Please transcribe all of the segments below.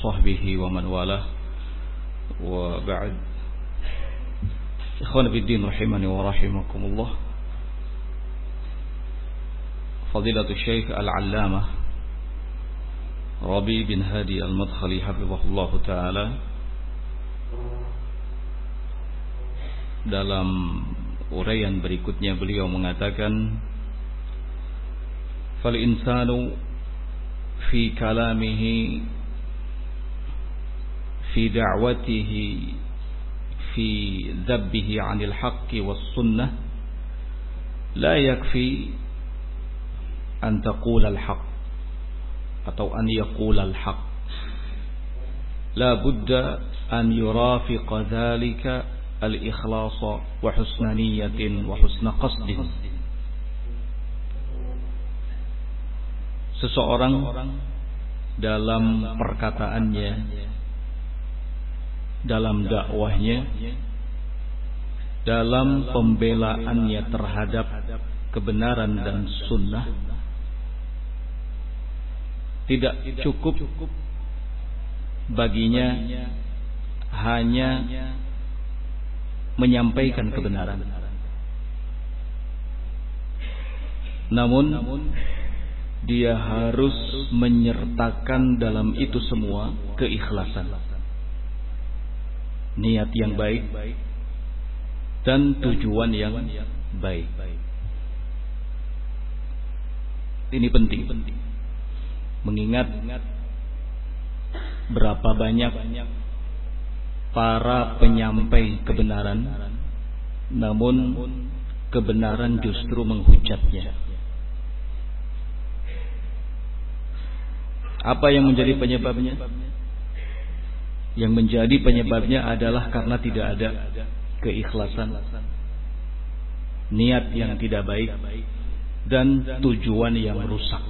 وصحبه ومن والاه. وبعد. إخوان في الدين رحمني ورحمكم الله. فضيلة الشيخ العلامة ربي بن هادي المدخلي حفظه الله تعالى. dalam uraian berikutnya beliau mengatakan fal insanu fi kalamihi fi da'watihi fi dhabbihi 'anil haqqi was sunnah la yakfi an taqula al haqq atau an yaqula al haqq la budda an yurafiqa dhalika al-ikhlas wa husna niyatin wa husna qasdin seseorang dalam perkataannya dalam dakwahnya dalam pembelaannya terhadap kebenaran dan sunnah tidak cukup baginya hanya menyampaikan kebenaran. Namun dia harus menyertakan dalam itu semua keikhlasan. Niat yang baik dan tujuan yang baik. Ini penting. Mengingat berapa banyak para penyampai kebenaran namun kebenaran justru menghujatnya apa yang menjadi penyebabnya yang menjadi penyebabnya adalah karena tidak ada keikhlasan. Niat yang tidak baik dan tujuan yang rusak.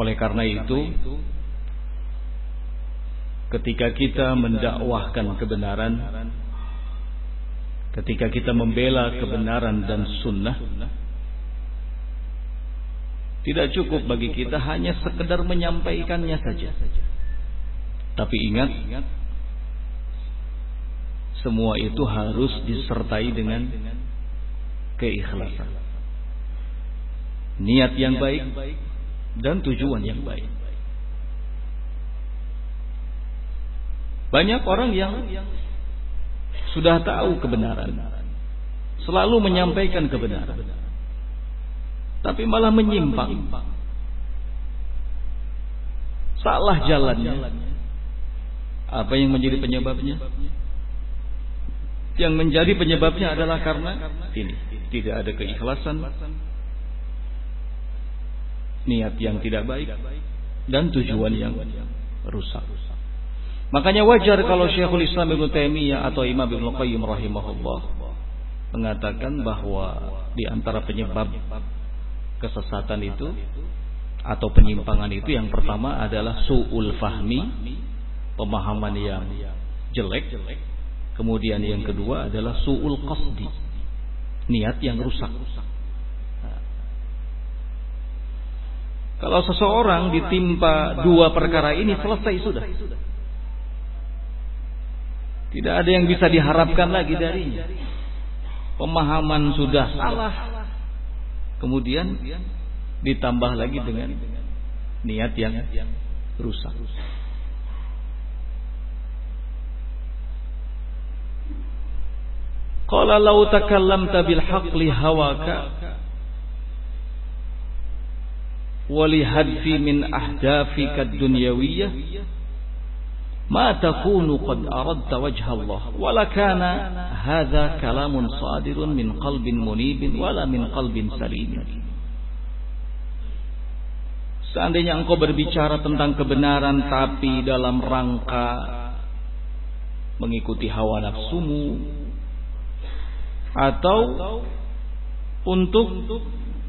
Oleh karena itu ketika kita mendakwahkan kebenaran, ketika kita membela kebenaran dan sunnah, tidak cukup bagi kita hanya sekedar menyampaikannya saja. Tapi ingat, semua itu harus disertai dengan keikhlasan. Niat yang baik dan tujuan yang baik. Banyak orang yang sudah tahu kebenaran, selalu menyampaikan kebenaran, tapi malah menyimpang, salah jalannya. Apa yang menjadi penyebabnya? Yang menjadi penyebabnya adalah karena ini tidak ada keikhlasan, niat yang tidak baik, dan tujuan yang rusak. Makanya wajar kalau Syekhul Islam Ibnu Taimiyah atau Imam Ibnu Qayyim rahimahullah mengatakan bahwa di antara penyebab kesesatan itu atau penyimpangan itu yang pertama adalah suul fahmi, pemahaman yang jelek. Kemudian yang kedua adalah suul qasdi, niat yang rusak. Kalau seseorang ditimpa dua perkara ini selesai sudah. Tidak ada yang bisa diharapkan lagi darinya. Pemahaman sudah salah. Kemudian ditambah lagi dengan niat yang rusak. Qala law takallamta bil haqqi hawaka wa li hadfi min ahdafika ad-dunyawiyyah ما تكون قد أردت وجه الله ولا كان هذا كلام صادر من قلب منيب ولا من قلب سليم Seandainya engkau berbicara tentang kebenaran tapi dalam rangka mengikuti hawa nafsumu atau untuk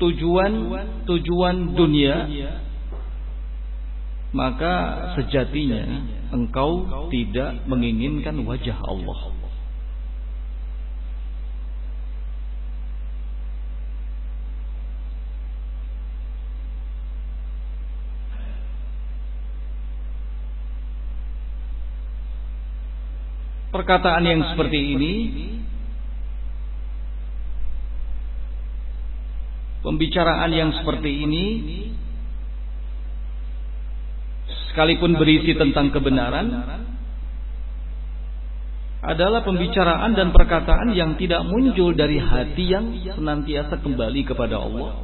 tujuan tujuan dunia maka sejatinya engkau tidak menginginkan wajah Allah. Perkataan yang seperti ini Pembicaraan yang seperti ini sekalipun berisi tentang kebenaran adalah pembicaraan dan perkataan yang tidak muncul dari hati yang senantiasa kembali kepada Allah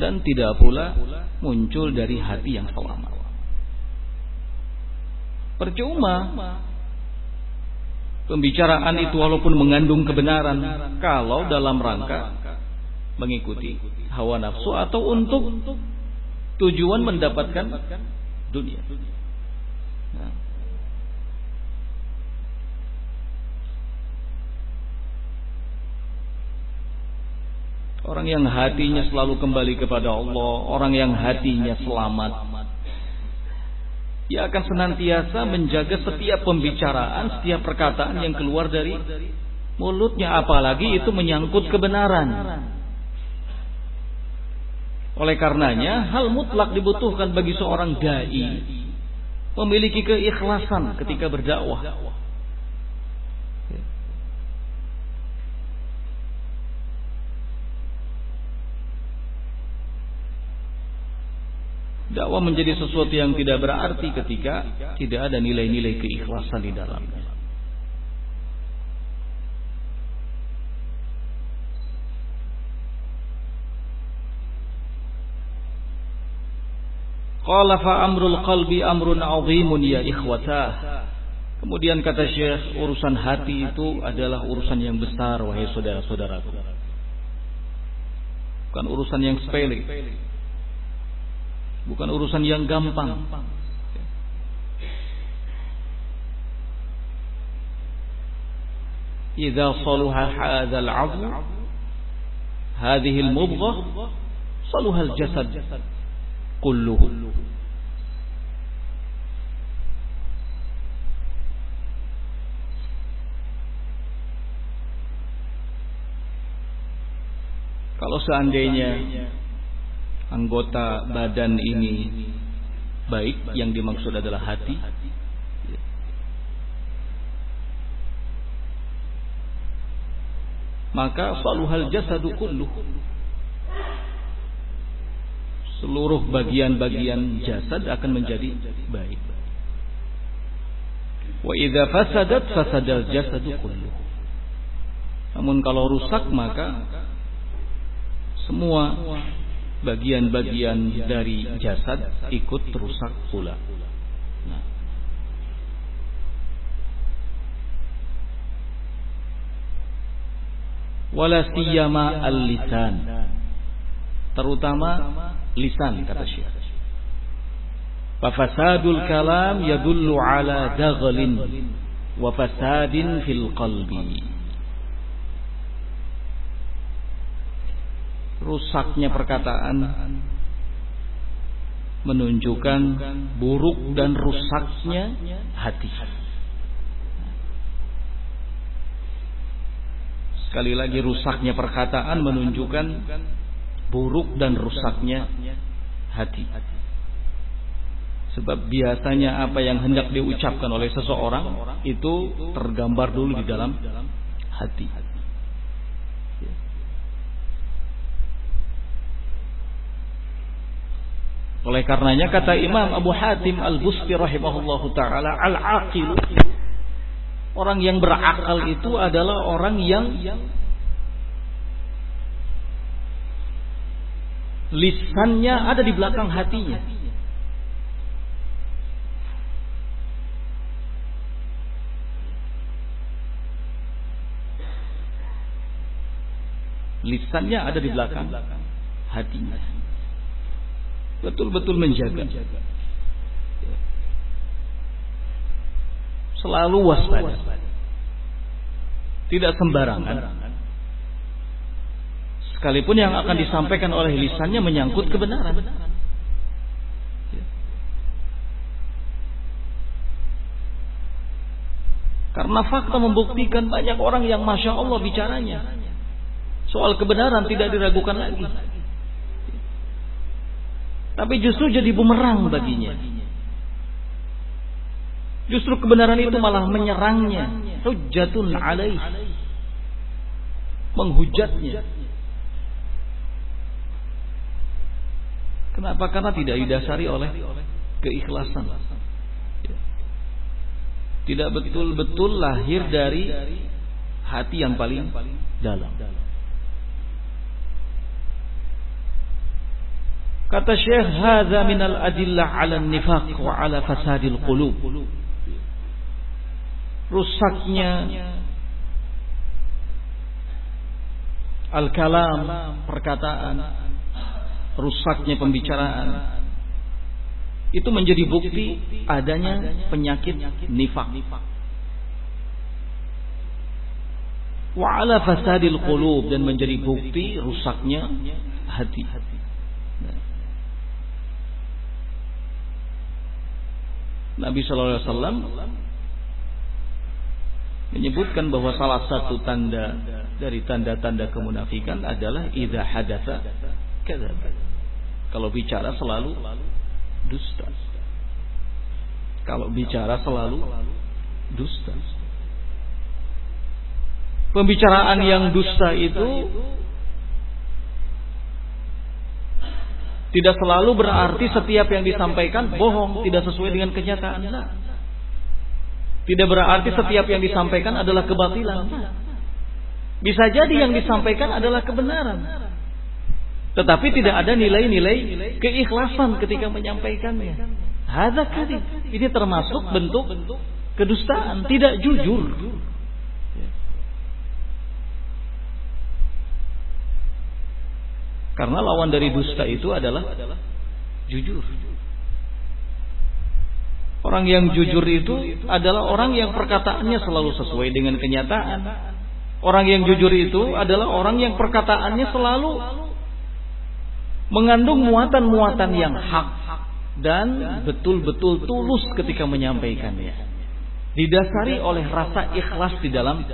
dan tidak pula muncul dari hati yang selamat. Percuma. Pembicaraan itu walaupun mengandung kebenaran kalau dalam rangka mengikuti hawa nafsu atau untuk tujuan mendapatkan dunia. Nah. Orang yang hatinya selalu kembali kepada Allah, orang yang hatinya selamat, dia akan senantiasa menjaga setiap pembicaraan, setiap perkataan yang keluar dari mulutnya, apalagi itu menyangkut kebenaran. Oleh karenanya, hal mutlak dibutuhkan bagi seorang dai memiliki keikhlasan ketika berdakwah. Dakwah menjadi sesuatu yang tidak berarti ketika tidak ada nilai-nilai keikhlasan di dalamnya. Qala fa amrul qalbi amrun azimun ya ikhwatah. Kemudian kata Syekh, urusan hati itu adalah urusan yang besar wahai saudara-saudaraku. Bukan urusan yang sepele. Bukan urusan yang gampang. Idza saluha hadzal 'azm hadhihi al-mubghah saluha al-jasad kulluhu Kalau seandainya anggota badan ini baik, yang dimaksud adalah hati, maka saluhal jasadu kulluh seluruh bagian-bagian jasad akan menjadi baik. Wa idza fasadat fasadal jasadu kullu. Namun kalau rusak maka semua bagian-bagian dari jasad ikut rusak pula. Nah. Wala siyama al-lisan. Terutama lisan kata Syekh. Fasadul kalam yadullu ala daghlin wa fasadin fil qalbi. Rusaknya perkataan menunjukkan buruk dan rusaknya hati. Sekali lagi rusaknya perkataan menunjukkan buruk dan rusaknya hati. Sebab biasanya apa yang hendak diucapkan oleh seseorang itu tergambar dulu di dalam hati. Oleh karenanya kata Imam Abu Hatim Al-Busti rahimahullahu taala al-aqil orang yang berakal itu adalah orang yang lisannya ada di belakang hatinya. Lisannya ada di belakang hatinya. Betul-betul menjaga. Selalu waspada. Tidak sembarangan Sekalipun yang akan disampaikan oleh lisannya menyangkut kebenaran. Karena fakta membuktikan banyak orang yang masya Allah bicaranya. Soal kebenaran tidak diragukan lagi. Tapi justru jadi bumerang baginya. Justru kebenaran itu malah menyerangnya. Hujjatun alaih. Menghujatnya. Kenapa? Karena tidak didasari oleh keikhlasan. Tidak betul-betul lahir dari hati yang paling dalam. Kata Syekh, "Hadza minal adillah 'ala nifaq wa 'ala fasadil qulub." rusaknya al-kalam, perkataan, rusaknya pembicaraan. Itu menjadi bukti adanya penyakit nifak. Wa ala fasadil qulub dan menjadi bukti rusaknya hati. Nabi sallallahu alaihi wasallam menyebutkan bahwa salah satu tanda dari tanda-tanda kemunafikan adalah idza hadatsa kadzab. Kalau bicara selalu dusta. Kalau bicara selalu dusta. Pembicaraan yang dusta itu tidak selalu berarti setiap yang disampaikan bohong, tidak sesuai dengan kenyataan. Tidak berarti setiap yang disampaikan adalah kebatilan. Bisa jadi yang disampaikan adalah kebenaran. Tetapi tidak ada nilai-nilai keikhlasan ketika menyampaikannya. Hadza kadhib. Ini termasuk bentuk kedustaan, tidak jujur. Karena lawan dari dusta itu adalah jujur. Orang yang jujur itu adalah orang yang perkataannya selalu sesuai dengan kenyataan. Orang yang jujur itu adalah orang yang perkataannya selalu mengandung muatan-muatan yang hak dan betul-betul tulus ketika menyampaikannya. Didasari oleh rasa ikhlas di dalam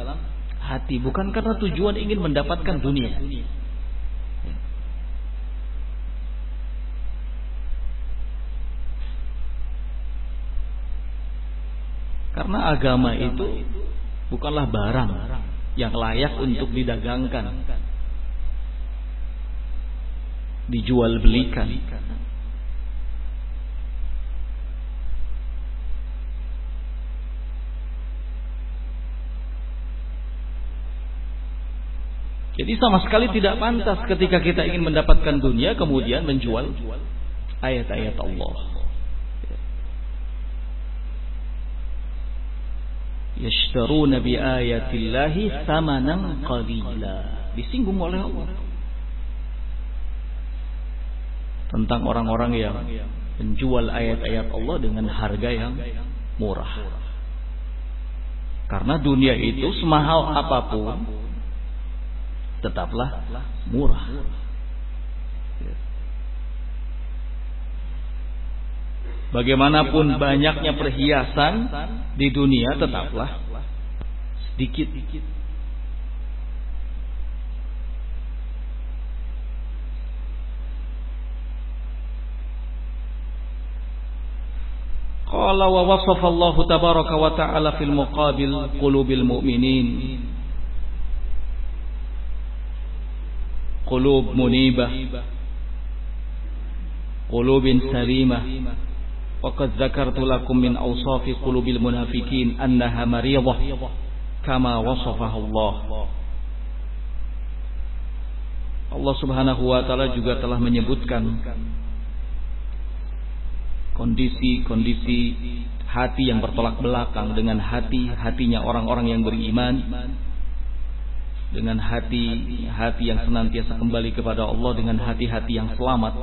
hati, bukan karena tujuan ingin mendapatkan dunia. Karena agama itu bukanlah barang yang layak untuk didagangkan, dijual belikan. Jadi sama sekali tidak pantas ketika kita ingin mendapatkan dunia kemudian menjual ayat-ayat Allah. yashtaruna bi ayatillahi samanan qalila. Disinggung oleh Allah. Tentang orang-orang yang menjual ayat-ayat Allah dengan harga yang murah. Karena dunia itu semahal apa pun tetaplah murah. Bagaimanapun banyaknya perhiasan di dunia tetaplah sedikit. Qala wa wasafa Allah tabaraka wa ta'ala fil muqabil qulubil mu'minin qulub munibah qulubin salimah وقد ذكرت لكم من أوصاف قلوب المنافقين أنها مريضة كما وصفها الله Allah subhanahu wa ta'ala juga telah menyebutkan kondisi-kondisi hati yang bertolak belakang dengan hati-hatinya orang-orang yang beriman dengan hati-hati yang senantiasa kembali kepada Allah dengan hati-hati yang selamat.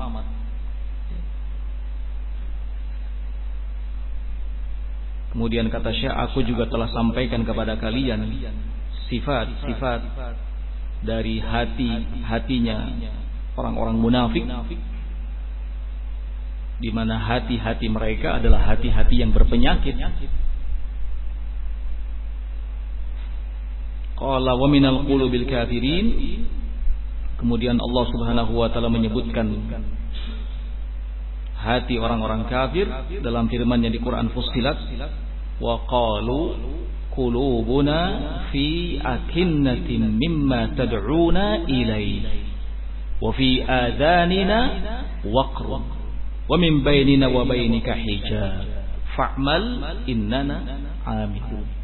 Kemudian kata Syekh, aku juga telah sampaikan kepada kalian sifat-sifat dari hati-hatinya orang-orang munafik di mana hati-hati mereka adalah hati-hati yang berpenyakit. Qala wa minal qulubil kafirin Kemudian Allah Subhanahu wa taala menyebutkan hati orang-orang kafir dalam firman-Nya di Quran Fussilat wa qalu qulubuna fi akinnatin mimma tad'una ilai wa fi adanina waqrun wa min bainina wa bainika hijab fa'mal innana amilun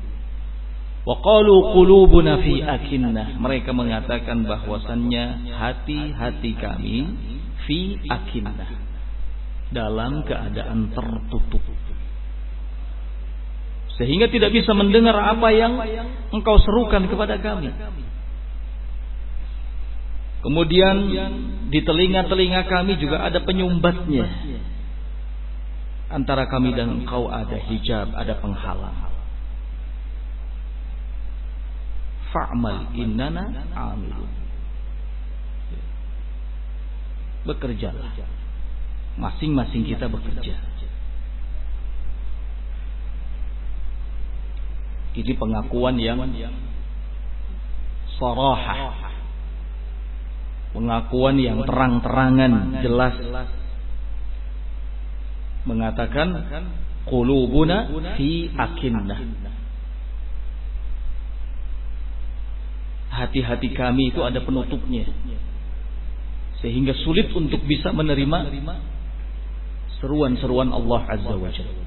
Wa qalu qulubuna fi akinnah. Mereka mengatakan bahwasannya hati-hati kami fi akinnah. Dalam keadaan tertutup. Sehingga tidak bisa mendengar apa yang engkau serukan kepada kami. Kemudian di telinga-telinga kami juga ada penyumbatnya. Antara kami dan engkau ada hijab, ada penghalang. fa'mal innana amilun. Bekerjalah. Masing-masing kita bekerja. Ini pengakuan yang sarahah. Pengakuan yang terang-terangan, jelas. Mengatakan qulubuna fi akinnah hati-hati kami itu ada penutupnya. Sehingga sulit untuk bisa menerima seruan-seruan Allah Azza wa Jalla.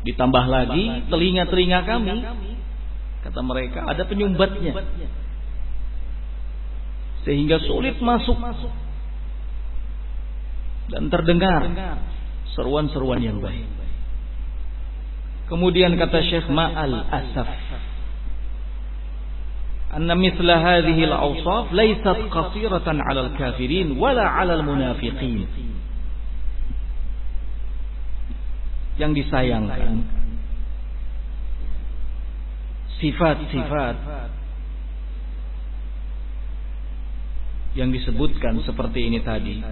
Ditambah lagi telinga-telinga kami kata mereka ada penyumbatnya sehingga sulit masuk dan terdengar seruan-seruan yang baik. Kemudian kata Syekh Ma'al Asaf anna mithla hadhihi al-awsaf laysat qasiratan 'ala al-kafirin wala 'ala al-munafiqin. Yang disayangkan sifat-sifat yang disebutkan seperti ini tadi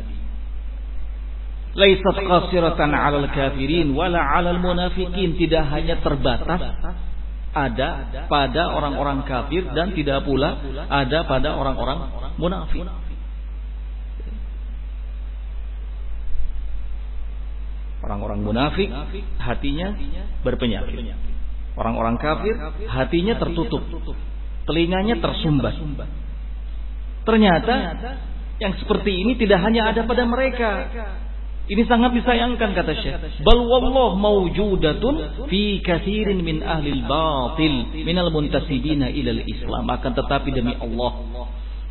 laisat qasiratan 'alal kafirin wala 'alal munafiqin tidak hanya terbatas ada pada orang-orang kafir dan tidak pula ada pada orang-orang munafik. Orang-orang munafik hatinya berpenyakit. Orang-orang kafir hatinya tertutup. Telinganya tersumbat. Ternyata yang seperti ini tidak hanya ada pada mereka, ini sangat disayangkan kata Syekh. Bal wallah mawjudatun fi kathirin min ahli batil minal muntasibina ilal Islam. Akan tetapi demi Allah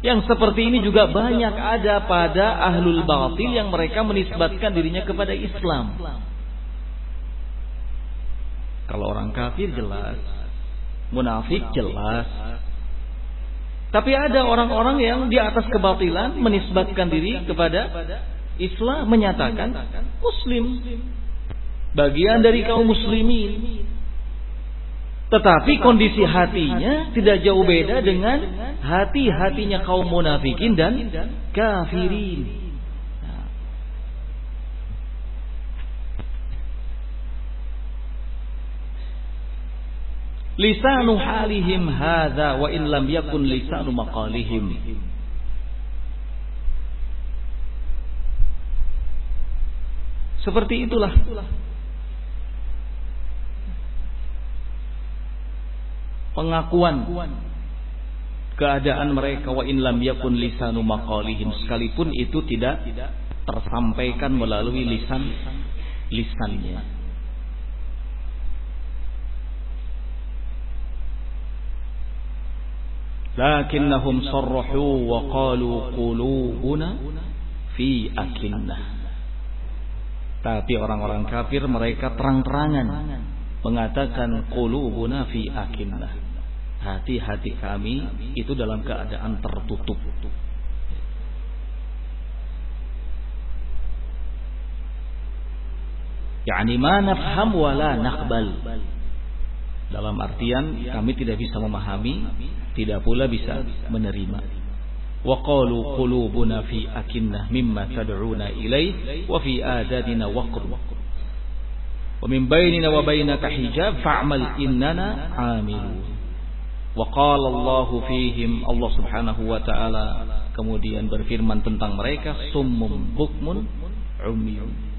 yang seperti ini juga banyak ada pada ahlul batil yang mereka menisbatkan dirinya kepada Islam. Kalau orang kafir jelas, munafik jelas. Tapi ada orang-orang yang di atas kebatilan menisbatkan diri kepada Islam menyatakan muslim. Bagian dari kaum muslimin. Tetapi kondisi hatinya tidak jauh beda dengan hati-hatinya kaum munafikin dan kafirin lisanu halihim hadza wa in lam yakun lisanu maqalihim Seperti itulah. Pengakuan keadaan mereka wa in lam yakun lisanu maqalihim sekalipun itu tidak tersampaikan melalui lisan lisannya. Lakinnahum sarrahu wa qalu qulubuna fi akinnah. Tapi orang-orang kafir mereka terang-terangan mengatakan qulubuna fi akinnah. Hati-hati kami itu dalam keadaan tertutup. Yani ma nafham wa la naqbal. Dalam artian kami tidak bisa memahami, tidak pula bisa menerima. Wa qalu fi akinnah mimma tad'una ilaih wa adadina waqr. Wa min bainina wa bainaka hijab fa'mal innana amilun. Allah fihim Allah Subhanahu wa taala kemudian berfirman tentang mereka summum bukmun umyun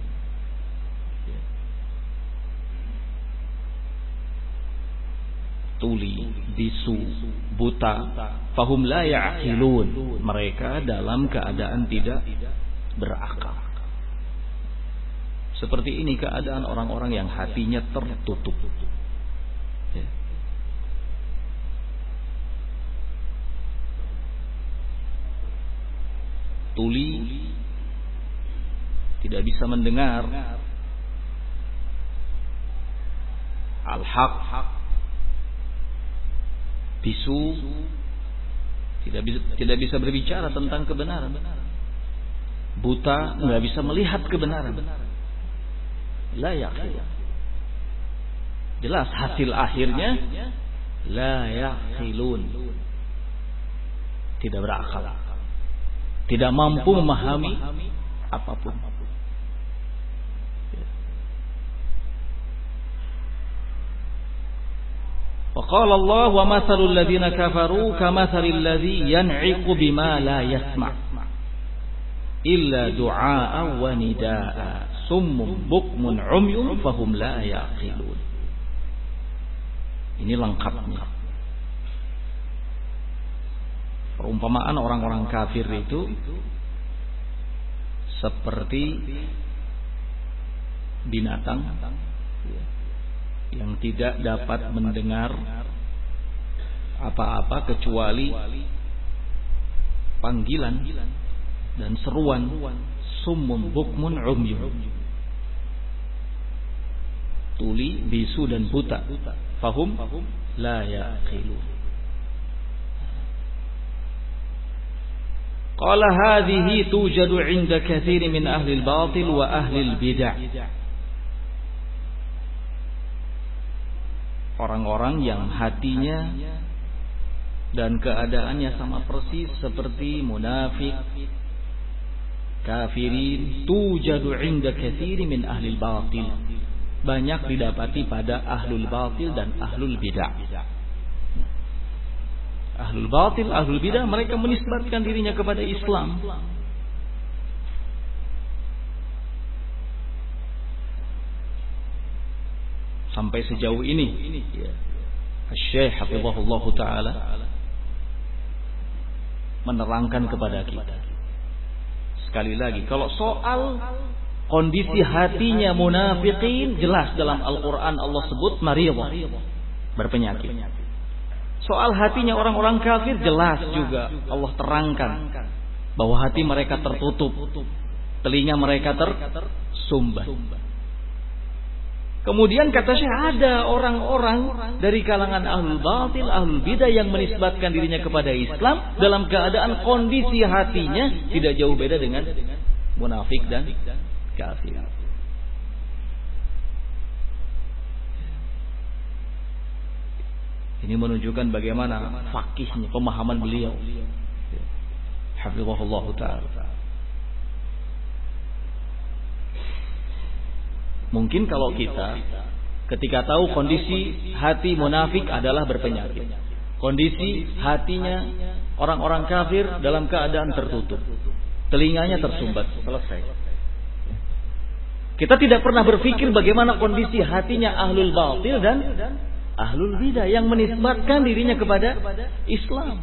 tuli, bisu, buta, fahum la ya'qilun. Mereka dalam keadaan tidak berakal. Seperti ini keadaan orang-orang yang hatinya tertutup. Ya. Tuli tidak bisa mendengar al-haq bisu. Tidak bisa tidak bisa berbicara tentang kebenaran. Buta nggak bisa melihat kebenaran. La yaqil jelas hasil akhirnya la yaqilun. Tidak berakal. Tidak mampu memahami apa pun وقال الله ومثل الذين كفروا كمثل الذي ينعق بما لا يسمع إلا دعاء ونداء سم بكم عمي فهم لا يعقلون Ini lengkapnya. Perumpamaan orang-orang kafir itu seperti binatang yang tidak dapat mendengar apa-apa kecuali panggilan dan seruan summun bukmun umyun tuli bisu dan buta fahum la yaqilu. Qala hadhihi tujadu 'inda katsir min ahli al-batil wa ahli al-bid'ah. Orang-orang yang hatinya dan keadaannya sama persis seperti munafik kafirin tujadu inda kathiri min ahli batil. Banyak didapati pada ahlul batil dan ahlul bidah. Ahlul batil ahlul bidah mereka menisbatkan dirinya kepada Islam sampai sejauh ini. Ya. Syekh Hafizahullah Ta'ala menerangkan kepada kita. Sekali lagi kalau soal kondisi hatinya munafikin jelas dalam Al-Quran Allah sebut maridah berpenyakit. Soal hatinya orang-orang kafir jelas juga Allah terangkan bahwa hati mereka tertutup telinga mereka tersumbat Kemudian kata saya ada orang-orang dari kalangan ahlul batil, ahlul bidah yang menisbatkan dirinya kepada Islam dalam keadaan kondisi hatinya tidak jauh beda dengan munafik dan kafir. Ini menunjukkan bagaimana fakihnya pemahaman beliau. Hafizahullah taala. Mungkin kalau kita ketika tahu kondisi hati munafik adalah berpenyakit. Kondisi hatinya orang-orang kafir dalam keadaan tertutup. Telinganya tersumbat. Selesai. Kita tidak pernah berpikir bagaimana kondisi hatinya ahlul batil dan ahlul bidah yang menisbatkan dirinya kepada Islam.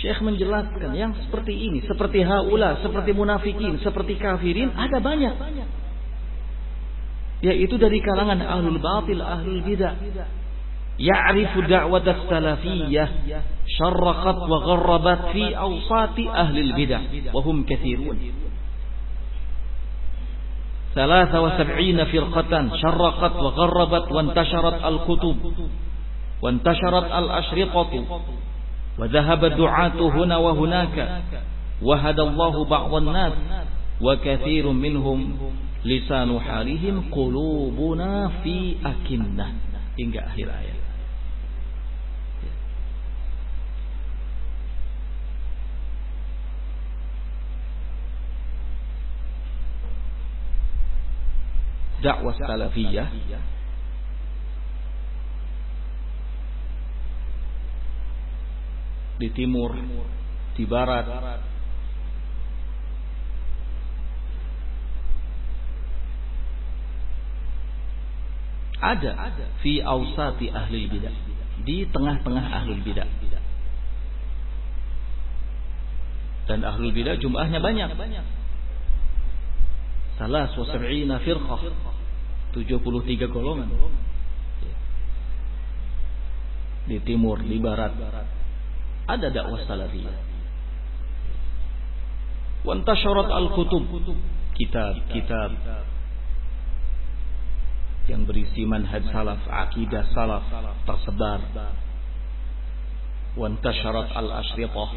Syekh menjelaskan yang seperti ini, seperti haula, seperti munafikin, seperti kafirin, ada banyak. Yaitu dari kalangan ahlul batil, ahlul bidah. Ya'rifu da'wat salafiyah syarraqat wa gharrabat fi awsati ahlil bidah wa hum katsirun. 73 firqatan syarraqat wa gharrabat wa intasharat al-kutub wa intasharat al-ashriqatu وذهب الدعاة هنا وهناك. وهدى الله بعض الناس وكثير منهم لسان حالهم قلوبنا في أكنة. Hingga akhir ayat. Dakwah salafiyah. Di timur, di barat. Ada fi ausati ahli bidah. Di tengah-tengah ahli bidah. Dan ahli bidah jumlahnya banyak. Salah wasab'ina firqah. 73 golongan. Di timur, di barat. Ada dakwah salafiyah. Wantasyarat al-kutub. Kitab-kitab yang berisi manhaj salaf, akidah salaf tersebar. Wantasyarat al-ashrifah,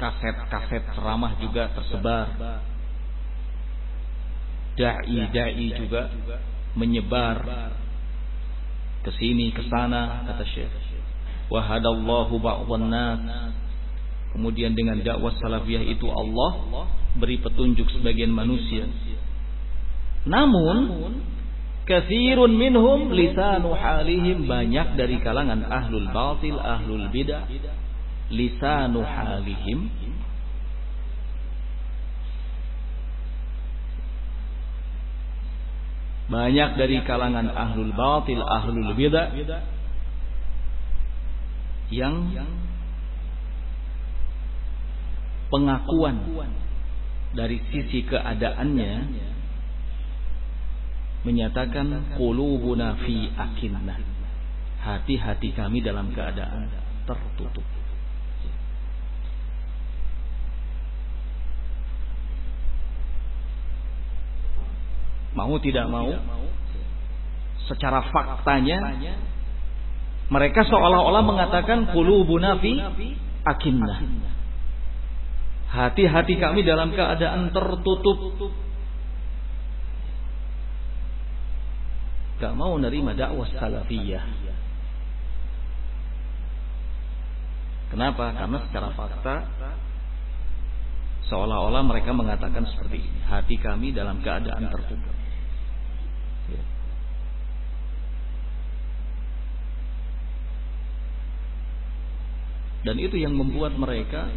kaset-kaset ceramah juga tersebar. Dai-dai juga menyebar ke sini ke sana kata Syekh. Wahadallahu ba'dhan nas. Kemudian dengan dakwah salafiyah itu Allah beri petunjuk sebagian manusia. Namun Kathirun minhum lisanu halihim banyak dari kalangan ahlul batil, ahlul bidah. Lisanu halihim banyak dari kalangan ahlul batil, ahlul bidah yang pengakuan dari sisi keadaannya menyatakan qulubuna fi akinnah. Hati-hati kami dalam keadaan tertutup. Mau tidak mau secara faktanya mereka seolah-olah mengatakan qulubuna fi akinnah. Hati-hati kami dalam keadaan tertutup gak mau nerima dakwah salafiyah. Kenapa? Karena secara fakta seolah-olah mereka mengatakan seperti ini. Hati kami dalam keadaan tertutup. Dan itu yang membuat mereka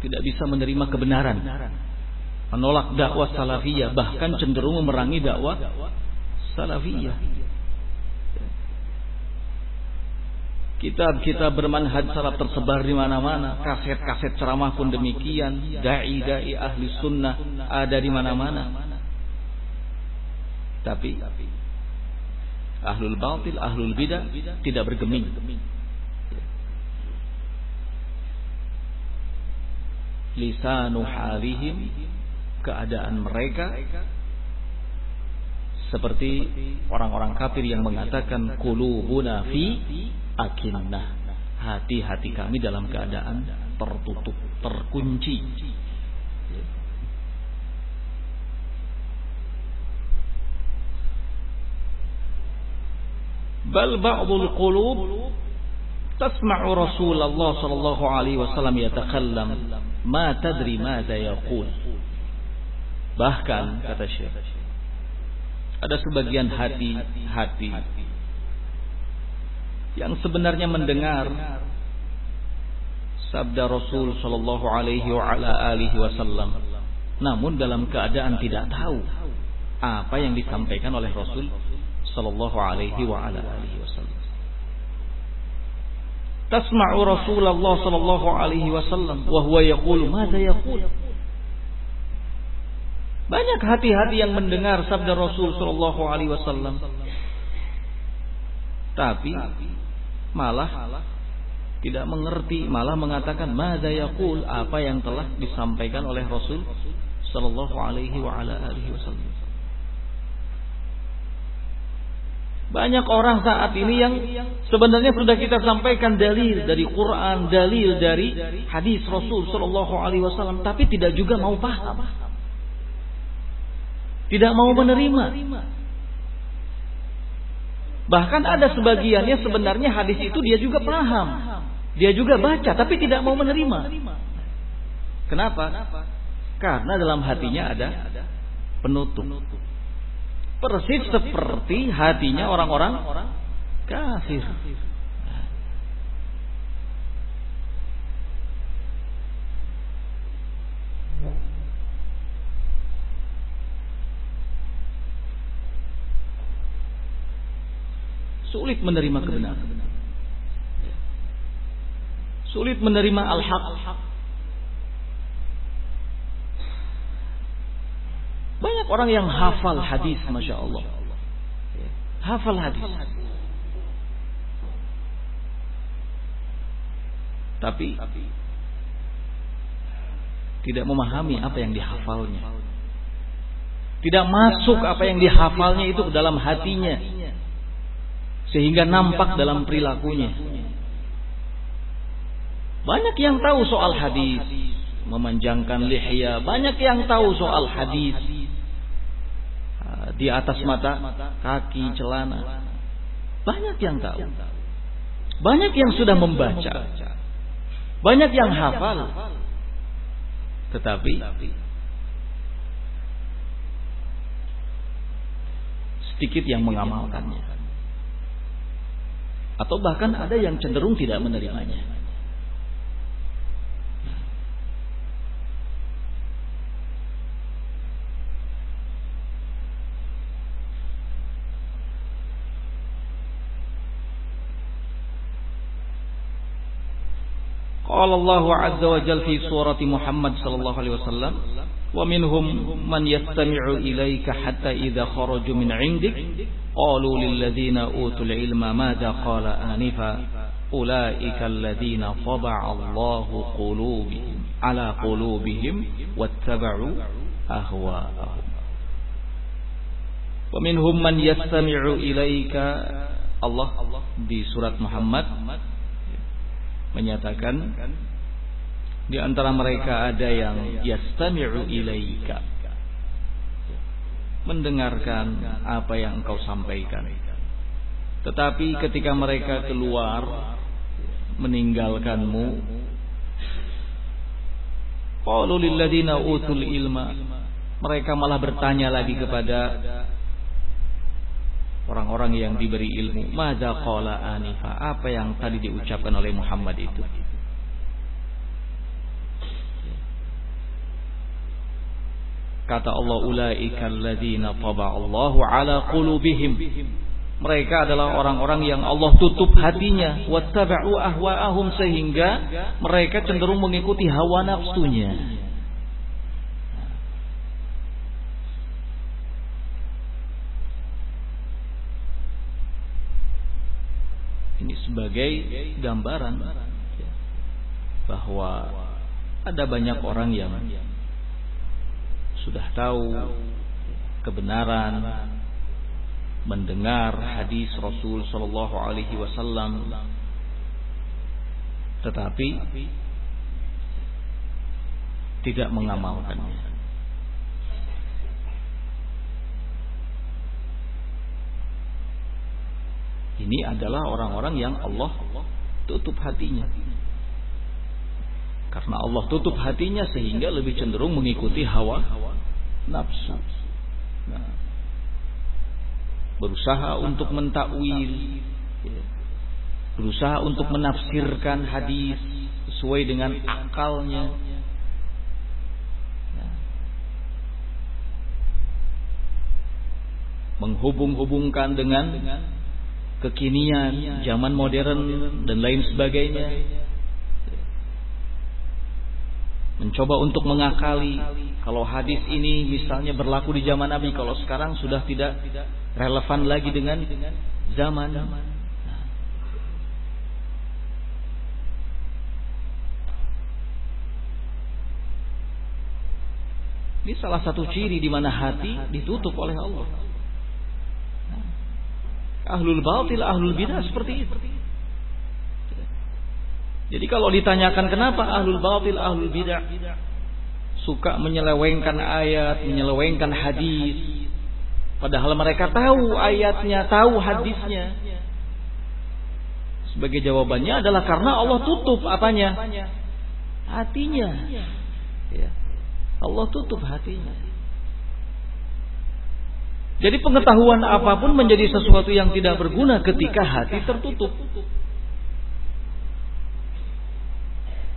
tidak bisa menerima kebenaran. Menolak dakwah salafiyah, bahkan cenderung memerangi dakwah salafiyah. Kitab-kitab bermanhaj salaf tersebar di mana-mana, kaset-kaset ceramah pun demikian, dai-dai ahli sunnah ada di mana-mana. Tapi ahlul batil, ahlul bidah tidak bergeming. Lisanu halihim keadaan mereka seperti orang-orang kafir yang mengatakan qulubuna fi akinnah. Hati-hati kami dalam keadaan tertutup, terkunci. Bal ba'dul qulub tasma'u Rasulullah sallallahu alaihi wasallam yatakallam ma tadri madza yaqul. Bahkan kata Syekh ada sebagian hati-hati yang sebenarnya mendengar sabda Rasul Shallallahu Alaihi Wasallam, namun dalam keadaan tidak tahu apa yang disampaikan oleh Rasul Shallallahu Alaihi Wasallam. Tasma'u Rasulullah Shallallahu Alaihi Wasallam, wahwa yaqul, mada yaqul? Banyak hati-hati yang mendengar sabda Rasul Shallallahu Alaihi Wasallam, tapi malah tidak mengerti, malah mengatakan mada yaqul apa yang telah disampaikan oleh Rasul Shallallahu Alaihi Wasallam. Banyak orang saat ini yang sebenarnya sudah kita sampaikan dalil dari Quran, dalil dari hadis Rasul Shallallahu Alaihi Wasallam, tapi tidak juga mau paham. Tidak mau menerima. Bahkan ada sebagiannya sebenarnya hadis itu dia juga paham. Dia juga baca tapi tidak mau menerima. Kenapa? Karena dalam hatinya ada penutup. Persis seperti hatinya orang-orang kafir. sulit menerima kebenaran. Sulit menerima al-haq. Banyak orang yang hafal hadis, masya Allah. Hafal hadis. Tapi tidak memahami apa yang dihafalnya. Tidak masuk apa yang dihafalnya itu ke dalam hatinya. Sehingga nampak dalam perilakunya. Banyak yang tahu soal hadis, memanjangkan lihya, banyak yang tahu soal hadis. Di atas mata, kaki, celana. Banyak yang tahu. Banyak yang sudah membaca. Banyak yang hafal. Tetapi sedikit yang mengamalkannya. Atau bahkan ada yang cenderung tidak menerimanya. قال الله عز وجل في سورة محمد صلى الله عليه وسلم ومنهم من يستمع إليك حتى إذا خرجوا من عندك قالوا للذين أوتوا العلم ماذا قال آنفا؟ أولئك الذين طبع الله قلوبهم على قلوبهم واتبعوا أهواءهم. ومنهم من يستمع إليك الله di surat Muhammad menyatakan di antara mereka ada yang yastami'u ilaika. Mendengarkan apa yang engkau sampaikan. Tetapi ketika mereka keluar meninggalkanmu qalu lilladina utul ilma. Mereka malah bertanya lagi kepada orang-orang yang diberi ilmu. Mada qala anifa? Apa yang tadi diucapkan oleh Muhammad itu? Kata Allah ulaika alladzina Allahu ala qulubihim. Mereka adalah orang-orang yang Allah tutup hatinya wattaba'u ahwa'ahum sehingga mereka cenderung mengikuti hawa nafsunya. Ini sebagai gambaran bahwa ada banyak orang yang sudah tahu kebenaran mendengar hadis Rasul Shallallahu Alaihi Wasallam, tetapi tidak mengamalkannya. Ini adalah orang-orang yang Allah tutup hatinya. Karena Allah tutup hatinya sehingga lebih cenderung mengikuti hawa nafsu. Nah, berusaha untuk mentakwil, ya. berusaha untuk menafsirkan hadis sesuai dengan akalnya. Nah. menghubung-hubungkan dengan kekinian, zaman modern dan lain sebagainya. Mencoba untuk mengakali kalau hadis ini misalnya berlaku di zaman Nabi, kalau sekarang sudah tidak relevan lagi dengan zaman. Ini salah satu ciri di mana hati ditutup oleh Allah. Ahlul batil, ahlul bidah seperti itu. Jadi kalau ditanyakan kenapa ahlul batil, ahlul bidah suka menyelewengkan ayat, menyelewengkan hadis, padahal mereka tahu ayatnya, tahu hadisnya. Sebagai jawabannya adalah karena Allah tutup apanya? Hatinya. Ya. Allah tutup hatinya. Jadi pengetahuan apa pun menjadi sesuatu yang tidak berguna ketika hati tertutup.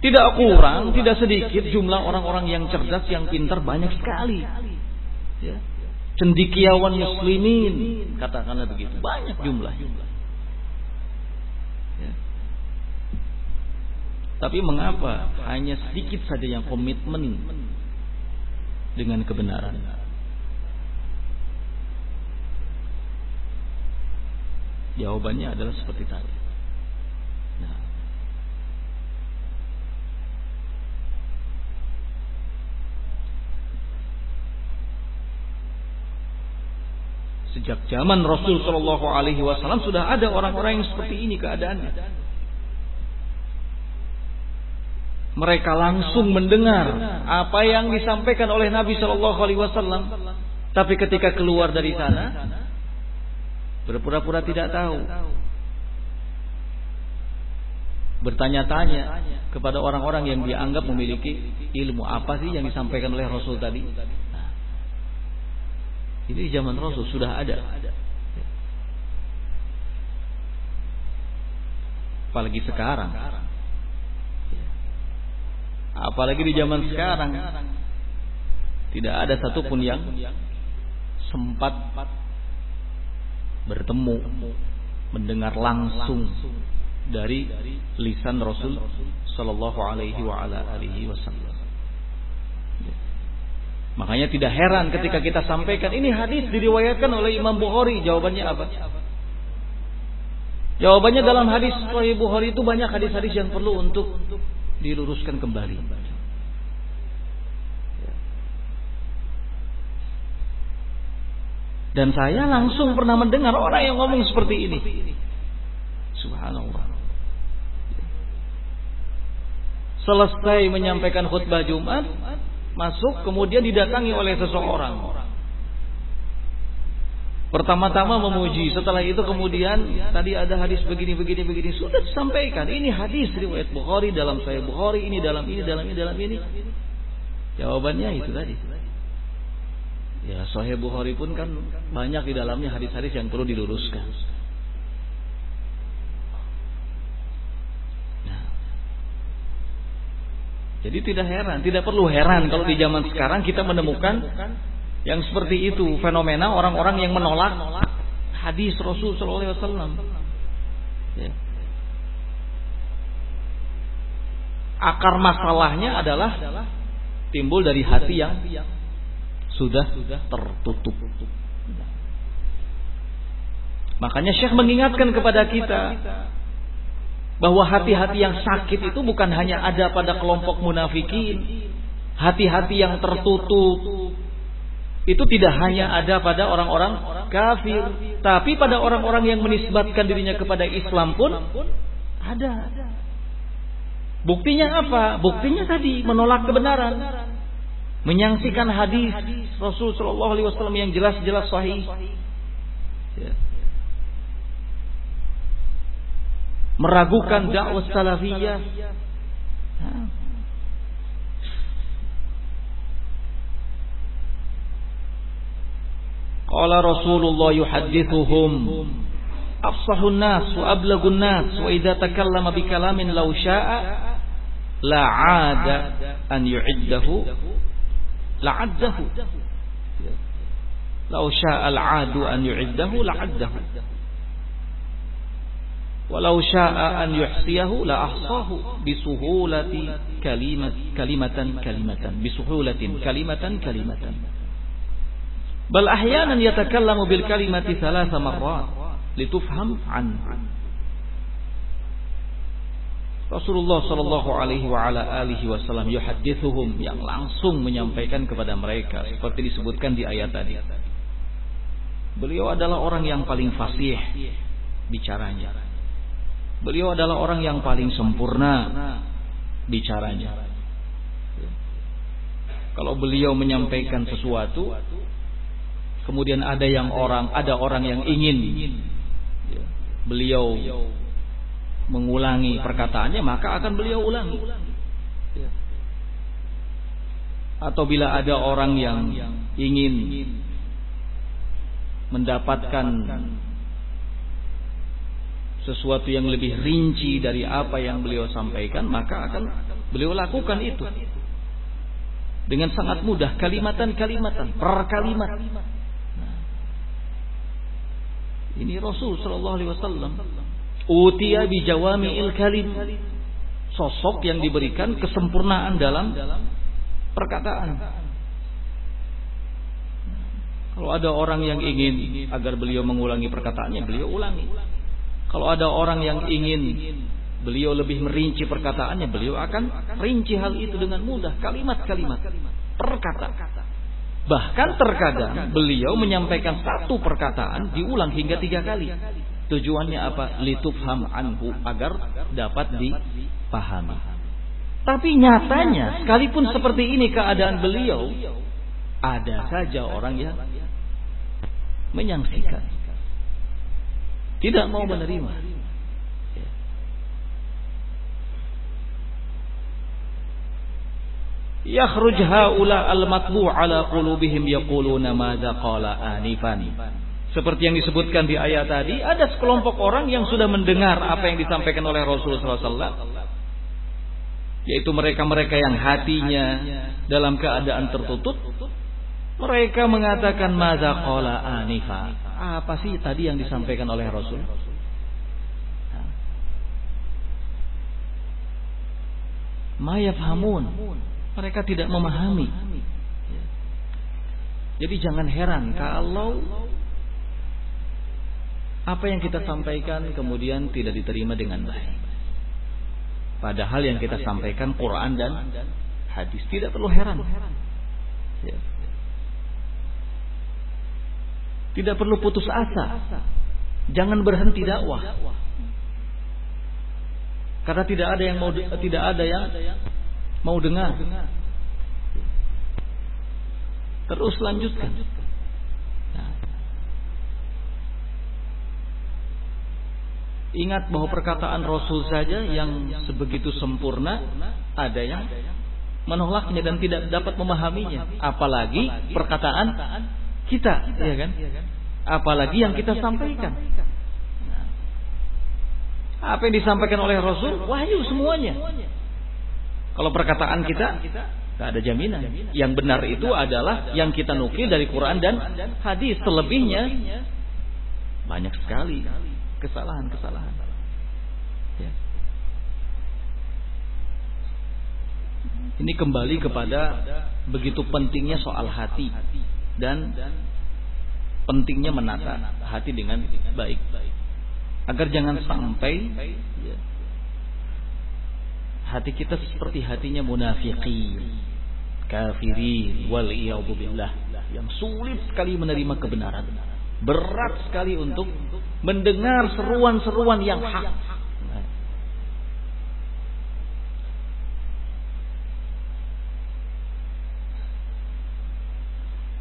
Tidak kurang, tidak sedikit jumlah orang-orang yang cerdas, yang pintar banyak sekali. Ya. Cendikiawan muslimin, katakanlah begitu, banyak jumlah. Ya. Tapi mengapa hanya sedikit saja yang komitmen dengan kebenaran? Jawabannya adalah seperti tadi. Nah. Sejak zaman Rasul Shallallahu Alaihi Wasallam sudah ada orang-orang yang seperti ini keadaannya. Mereka langsung mendengar apa yang disampaikan oleh Nabi Shallallahu Alaihi Wasallam, tapi ketika keluar dari sana, Berpura-pura tidak tahu. Bertanya-tanya kepada orang-orang yang dianggap memiliki ilmu apa sih yang disampaikan oleh Rasul tadi. Nah, ini zaman Rasul sudah ada. Apalagi sekarang. Apalagi di zaman sekarang. Tidak ada satupun yang sempat bertemu mendengar langsung dari lisan Rasul sallallahu alaihi wa wasallam. Makanya tidak heran ketika kita sampaikan ini hadis diriwayatkan oleh Imam Bukhari. Jawabannya apa? Jawabannya dalam hadis Sahih Bukhari itu banyak hadis-hadis yang perlu untuk diluruskan kembali. Dan saya langsung pernah mendengar orang yang ngomong seperti ini. Subhanallah. Selesai menyampaikan khutbah Jumat, masuk kemudian didatangi oleh seseorang. Pertama-tama memuji, setelah itu kemudian tadi ada hadis begini begini begini sudah disampaikan. Ini hadis riwayat Bukhari dalam saya Bukhari, ini dalam ini dalam ini dalam ini. Jawabannya itu tadi. Ya, Sahih Bukhari pun kan banyak di dalamnya hadis-hadis yang perlu diluruskan. Nah. Jadi tidak heran, tidak perlu heran kalau di zaman sekarang kita menemukan yang seperti itu fenomena orang-orang yang menolak hadis Rasul Shallallahu Alaihi Wasallam. Ya. Akar masalahnya adalah timbul dari hati yang sudah tertutup. Makanya Syekh mengingatkan kepada kita bahwa hati-hati yang sakit itu bukan hanya ada pada kelompok munafikin, hati-hati yang tertutup itu tidak hanya ada pada orang-orang kafir, tapi pada orang-orang yang menisbatkan dirinya kepada Islam pun ada. Buktinya apa? Buktinya tadi menolak kebenaran menyangsikan hadis Rasul Shallallahu Alaihi Wasallam yang jelas-jelas sahih. Ya. Meragukan dakwah salafiyah. Qala Rasulullah yuhaddithuhum afsahun nas wa ablagun nas wa idza takallama bi kalamin law syaa la 'ada an yu'iddahu لعده. لو شاء العاد أن يعده لعده. ولو شاء أن يحصيه لأحصاه بسهولة كلمة كلمة كلمة بسهولة كلمة كلمة. بل أحيانا يتكلم بالكلمة ثلاث مرات لتفهم عنه. Rasulullah Shallallahu Alaihi wa ala alihi Wasallam yuhadithuhum yang langsung menyampaikan kepada mereka seperti disebutkan di ayat tadi. Beliau adalah orang yang paling fasih bicaranya. Beliau adalah orang yang paling sempurna bicaranya. Kalau beliau menyampaikan sesuatu, kemudian ada yang orang, ada orang yang ingin beliau mengulangi perkataannya maka akan beliau ulangi. Ya. Atau bila ada orang yang ingin mendapatkan sesuatu yang lebih rinci dari apa yang beliau sampaikan, maka akan beliau lakukan itu dengan sangat mudah kalimatan-kalimatan per kalimat. Nah. Ini Rasul Shallallahu Alaihi Wasallam Utia bijawami'il kalim. Sosok yang diberikan kesempurnaan dalam perkataan. Kalau ada orang yang ingin agar beliau mengulangi perkataannya, beliau ulangi. Kalau ada orang yang ingin beliau lebih merinci perkataannya, beliau akan rinci hal itu dengan mudah, kalimat-kalimat, perkata. Bahkan terkadang beliau menyampaikan satu perkataan diulang hingga tiga kali. Tujuannya apa? Litufham anhu agar dapat dipahami. Tapi nyatanya sekalipun seperti ini keadaan beliau ada saja orang yang menyangsikan tidak mau menerima. Yakhruj haula al-matbu' ala qulubihim yaquluna madza qala anifan. Seperti yang disebutkan di ayat tadi, ada sekelompok orang yang sudah mendengar apa yang disampaikan oleh Rasulullah SAW. Yaitu mereka-mereka yang hatinya dalam keadaan tertutup. Mereka mengatakan madza qala anifa. Apa sih tadi yang disampaikan oleh Rasul? Mayafhamun. Mereka tidak memahami. Jadi jangan heran kalau apa yang kita sampaikan kemudian tidak diterima dengan baik. Padahal yang kita sampaikan Quran dan hadis tidak perlu heran. Ya. Tidak perlu putus asa. Jangan berhenti dakwah. Karena tidak ada yang mau tidak ada yang mau dengar. Terus lanjutkan. Ingat bahwa perkataan Rasul saja yang sebegitu sempurna ada yang menolaknya dan tidak dapat memahaminya, apalagi perkataan kita, ya kan? Apalagi yang kita sampaikan. Nah, apa yang disampaikan oleh Rasul wahyu semuanya. Kalau perkataan kita tidak ada jaminan. Yang benar itu adalah yang kita nukil dari Quran dan hadis. Selebihnya banyak sekali kesalahan-kesalahan. Ya. Ini kembali kepada begitu pentingnya soal hati dan pentingnya menata hati dengan baik agar jangan sampai ya, hati kita seperti hatinya munafiqin kafirin wal billah yang sulit sekali menerima kebenaran berat sekali untuk mendengar seruan-seruan yang hak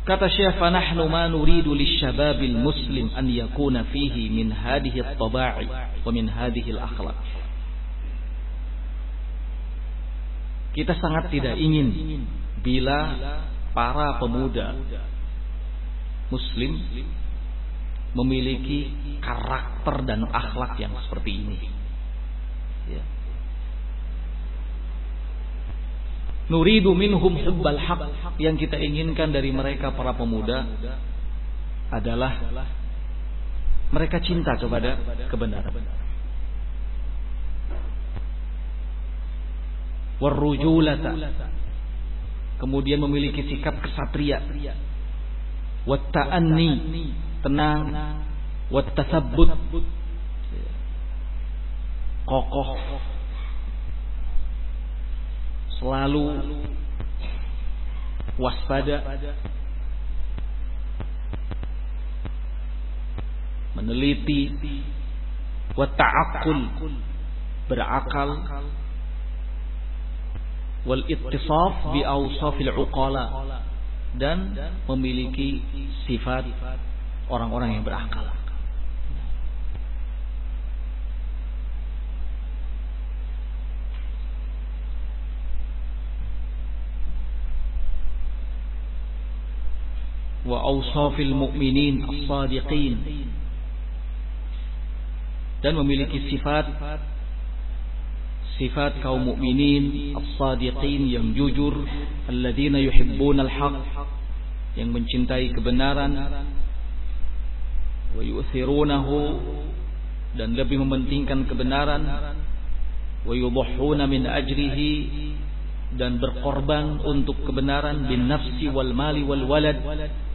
Kata Syekh, "Fanahnu ma nuridu lisyababil muslim an yakuna fihi min hadhihi at-taba'i wa min hadhihi al-akhlaq." Kita sangat tidak ingin bila para pemuda muslim memiliki karakter dan akhlak yang seperti ini. Ya. Nuridu minhum hubbal haq yang kita inginkan dari mereka para pemuda adalah mereka cinta kepada kebenaran. Warrujulata kemudian memiliki sikap kesatria. Watta'anni tenang wattasabbut kokoh selalu waspada meneliti wa berakal wal ittisaf bi awsafil uqala dan memiliki sifat orang-orang yang berakal. Wa awsafil mu'minin as-sadiqin dan memiliki sifat sifat kaum mukminin as-sadiqin yang jujur alladzina yuhibbunal haq yang mencintai kebenaran wa yu'thirunahu dan lebih mementingkan kebenaran wa yudhhuna min ajrihi dan berkorban untuk kebenaran bin nafsi wal mali wal walad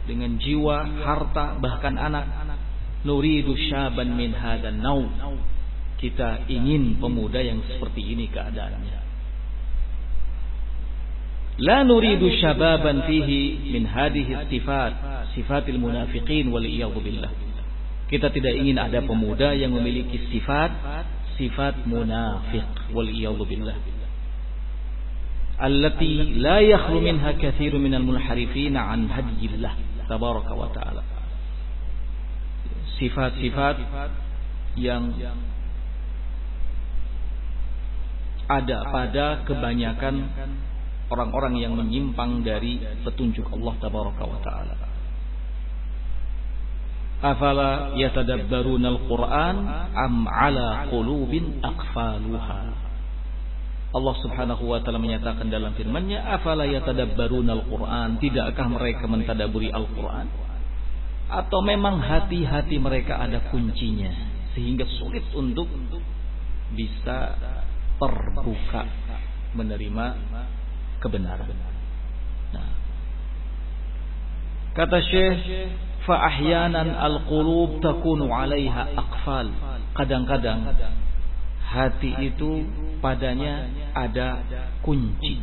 dengan jiwa, harta, bahkan anak. Nuridu syaban min hadan nau. Kita ingin pemuda yang seperti ini keadaannya. La nuridu syababan fihi min hadhihi sifat, sifatil munafiqin wal billah. Kita tidak ingin ada pemuda yang memiliki sifat sifat munafik wal billah. Allati la yakhlu minha katsirun minal munharifin an hadiyillah tabaraka wa taala. Sifat-sifat yang ada pada kebanyakan orang-orang yang menyimpang dari petunjuk Allah tabaraka wa taala afala yatadabbaruna al-Qur'an am ala qulubin aqfaluha Allah Subhanahu wa taala menyatakan dalam firman-Nya, "Afala yatadabbaruna al-Qur'an?" Tidakkah mereka mentadaburi Al-Qur'an? Atau memang hati-hati mereka ada kuncinya sehingga sulit untuk bisa terbuka menerima kebenaran. Nah. Kata Syekh, فأحيانًا القلوب تكون عليها أقفال. Kadang-kadang hati بدنيا أدا ada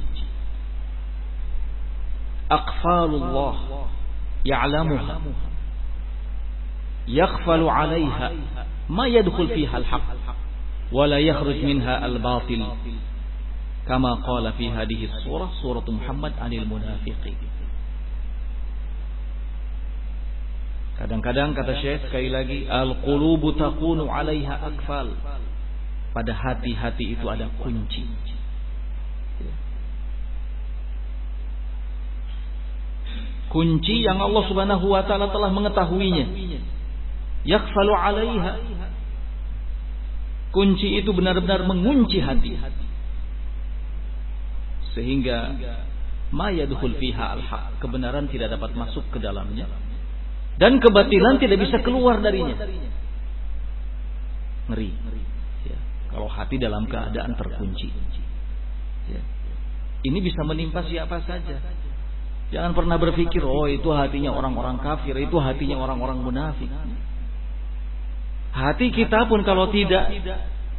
أقفال الله يعلمها يغفل عليها ما يدخل فيها الحق ولا يخرج منها الباطل كما قال في هذه الصورة صورة محمد عن المنافقين Kadang-kadang kata Syekh sekali lagi al-qulubu takunu 'alaiha akfal pada hati-hati itu ada kunci. Kunci yang Allah Subhanahu wa taala telah mengetahuinya. Yakfalu 'alaiha. Kunci itu benar-benar mengunci hati. Sehingga ma yadkhul fiha al-haq, kebenaran tidak dapat masuk ke dalamnya dan kebatilan tidak bisa keluar darinya. Ngeri. Kalau hati dalam keadaan terkunci. Ya. Ini bisa menimpa siapa saja. Jangan pernah berpikir, oh itu hatinya orang-orang kafir, itu hatinya orang-orang munafik. Hati kita pun kalau tidak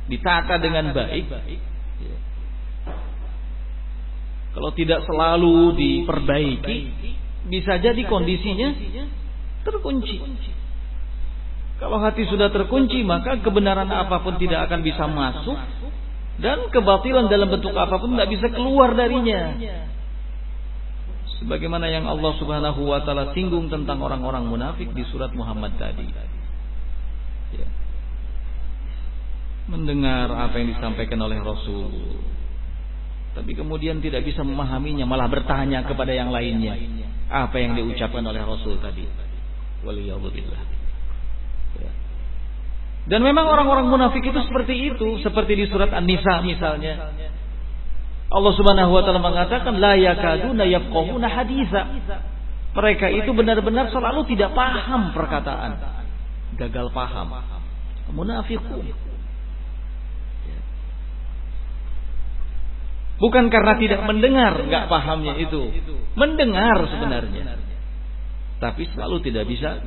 ditata dengan baik, ya. kalau tidak selalu diperbaiki, bisa jadi kondisinya terkunci. Kalau hati sudah terkunci, maka kebenaran apa pun tidak akan bisa masuk dan kebatilan dalam bentuk apa pun tidak bisa keluar darinya. Sebagaimana yang Allah Subhanahu wa taala singgung tentang orang-orang munafik di surat Muhammad tadi. Ya. Mendengar apa yang disampaikan oleh Rasul. Tapi kemudian tidak bisa memahaminya, malah bertanya kepada yang lainnya. Apa yang diucapkan oleh Rasul tadi. Waliyahudillah. Dan memang orang-orang munafik itu seperti itu, seperti di surat An-Nisa misalnya. Allah Subhanahu wa taala mengatakan la yakaduna yafqahuna haditha. Mereka itu benar-benar selalu tidak paham perkataan. Gagal paham. Munafikun. Bukan karena tidak mendengar, nggak pahamnya itu. Mendengar sebenarnya. Tapi selalu tidak bisa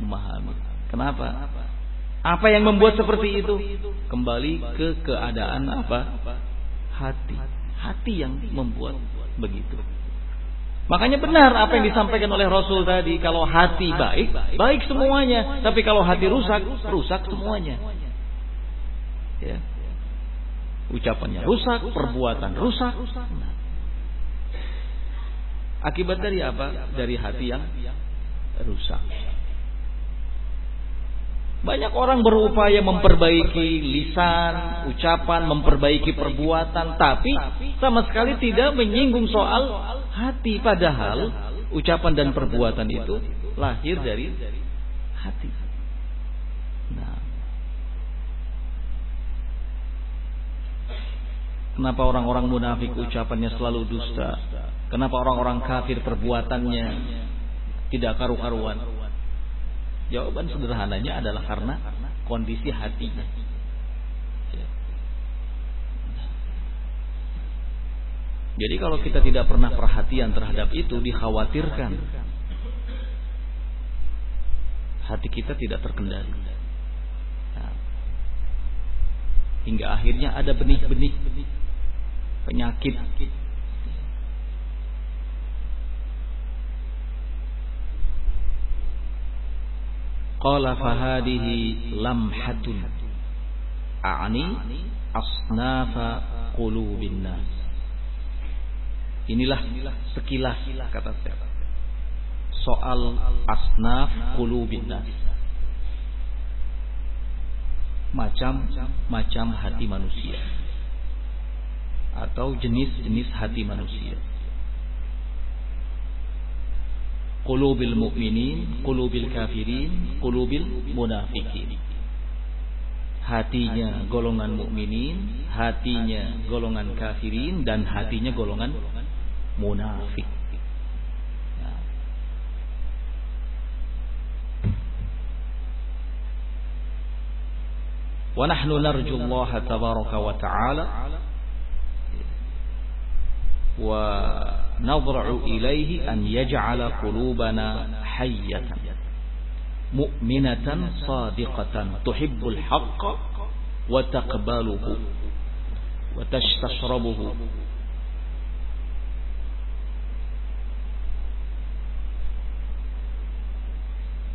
memahami. Kenapa? Apa yang membuat seperti itu? Kembali ke keadaan apa? Hati. Hati yang membuat begitu. Makanya benar apa yang disampaikan oleh Rasul tadi. Kalau hati baik, baik semuanya. Tapi kalau hati rusak, rusak semuanya. Ya. Ucapannya rusak, perbuatan rusak. Akibat dari apa? Dari hati yang rusak. Banyak orang berupaya memperbaiki lisan, ucapan, memperbaiki perbuatan, tapi sama sekali tidak menyinggung soal hati. Padahal ucapan dan perbuatan itu lahir dari hati. Nah, kenapa orang-orang munafik ucapannya selalu dusta? Kenapa orang-orang kafir perbuatannya tidak karu-karuan? Jawaban sederhananya adalah karena kondisi hatinya. Ya. Jadi kalau kita tidak pernah perhatian terhadap itu dikhawatirkan hati kita tidak terkendali. Ya. Hingga akhirnya ada benih-benih penyakit Qala fahadihi lamhatun a'ni asnafa qulubin nas. Inilah sekilas kata saya. Soal asnaf qulubin nas. Macam-macam hati manusia atau jenis-jenis hati manusia. qulubil mu'minin, qulubil kafirin, qulubil munafikin. Hatinya golongan mukminin, hatinya golongan kafirin dan hatinya golongan munafik. Wa nahnu narju Allah tabaraka wa ta'ala ونضرع إليه أن يجعل قلوبنا حية مؤمنة صادقة تحب الحق وتقبله وتستشربه.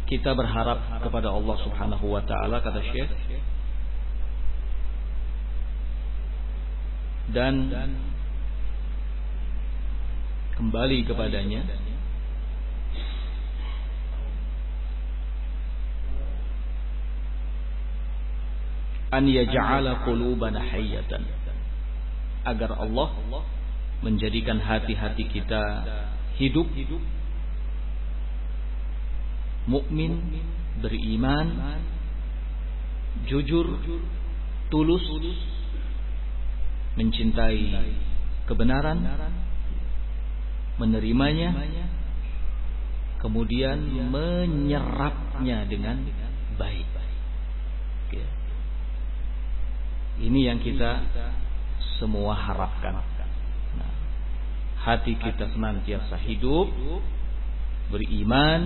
Kita berharap kepada Allah Subhanahu wa taala kata Syekh. Dan kembali kepadanya. An yaj'ala qulubana hayyatan. Agar Allah menjadikan hati-hati kita hidup mukmin beriman jujur tulus mencintai kebenaran menerimanya kemudian menyerapnya dengan baik. Ini yang kita semua harapkan. Nah, hati kita senantiasa hidup, beriman,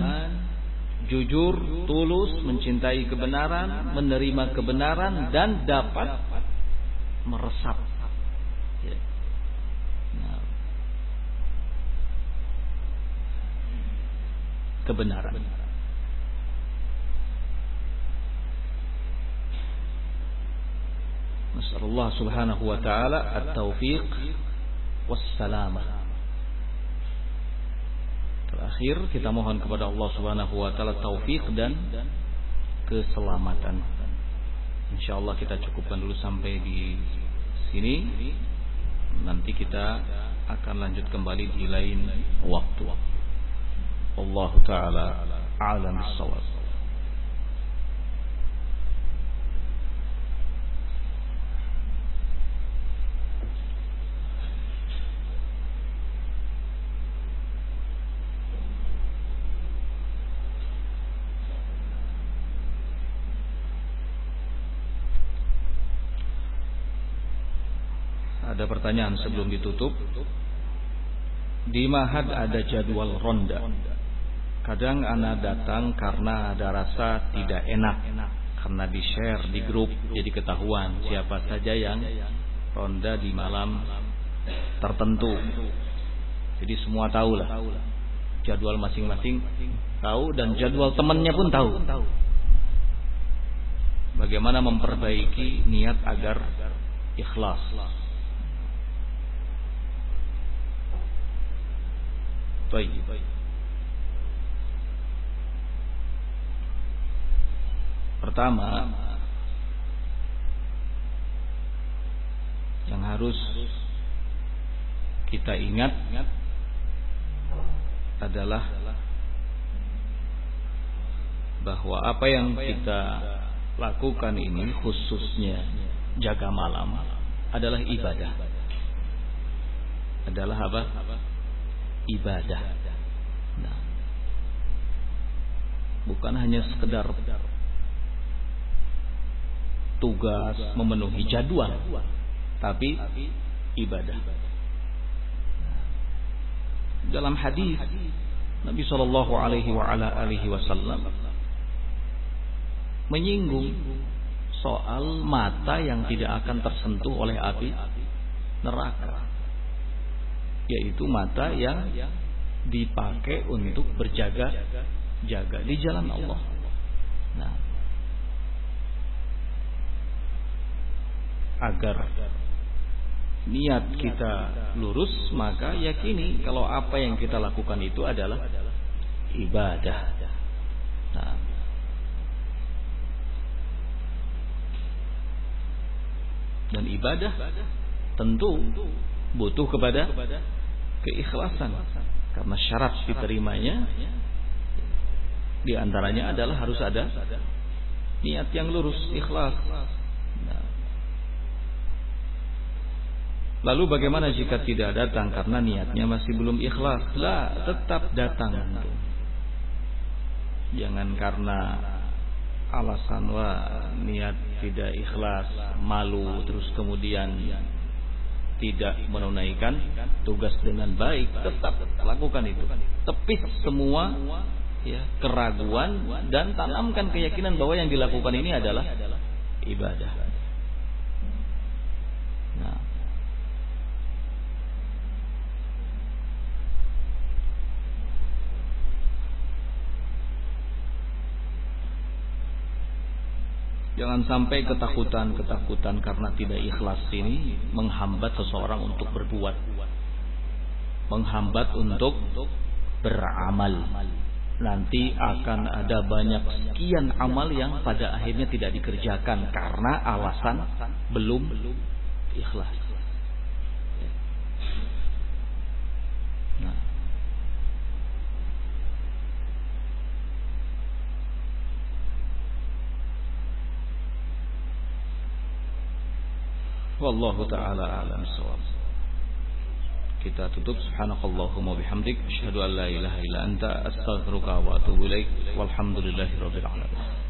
jujur, tulus, mencintai kebenaran, menerima kebenaran dan dapat meresap kebenaran. Nasallallahu subhanahu wa ta'ala at-taufiq wassalamah. Terakhir kita mohon kepada Allah subhanahu wa ta'ala taufik dan keselamatan. Insyaallah kita cukupkan dulu sampai di sini. Nanti kita akan lanjut kembali di lain waktu. والله تعالى أعلم بالصواب Ada pertanyaan sebelum ditutup. Di Mahad ada jadwal ronda. Kadang anak datang karena ada rasa tidak enak karena di share di grup jadi ketahuan siapa saja yang ronda di malam tertentu. Jadi semua tahu lah jadwal masing-masing tahu dan jadwal temannya pun tahu. Bagaimana memperbaiki niat agar ikhlas. Baik. Pertama yang harus kita ingat adalah bahwa apa yang kita lakukan ini khususnya jaga malam adalah ibadah. Adalah apa? Ibadah. Nah, bukan hanya sekedar tugas, memenuhi jadwal, tapi ibadah. Dalam hadis Nabi Shallallahu Alaihi Wasallam menyinggung soal mata yang tidak akan tersentuh oleh api neraka, yaitu mata yang dipakai untuk berjaga jaga di jalan Allah. Nah, agar niat kita lurus maka yakini kalau apa yang kita lakukan itu adalah ibadah. Nah, dan ibadah tentu butuh kepada keikhlasan karena syarat diterimanya di antaranya adalah harus ada niat yang lurus, ikhlas. Nah. Lalu bagaimana jika tidak datang karena niatnya masih belum ikhlas? Lah, tetap datang. Jangan karena alasan wah niat tidak ikhlas, malu terus kemudian tidak menunaikan tugas dengan baik, tetap lakukan itu. Tepis semua ya keraguan dan tanamkan keyakinan bahwa yang dilakukan ini adalah ibadah. Nah. Jangan sampai ketakutan-ketakutan karena tidak ikhlas ini menghambat seseorang untuk berbuat. Menghambat untuk beramal nanti akan ada banyak sekian amal yang pada akhirnya tidak dikerjakan karena alasan belum ikhlas. Wallahu taala alam sawab kita tutup subhanakallahumma bihamdik asyhadu an la ilaha illa anta astaghfiruka wa atubu ilaik walhamdulillahi rabbil alamin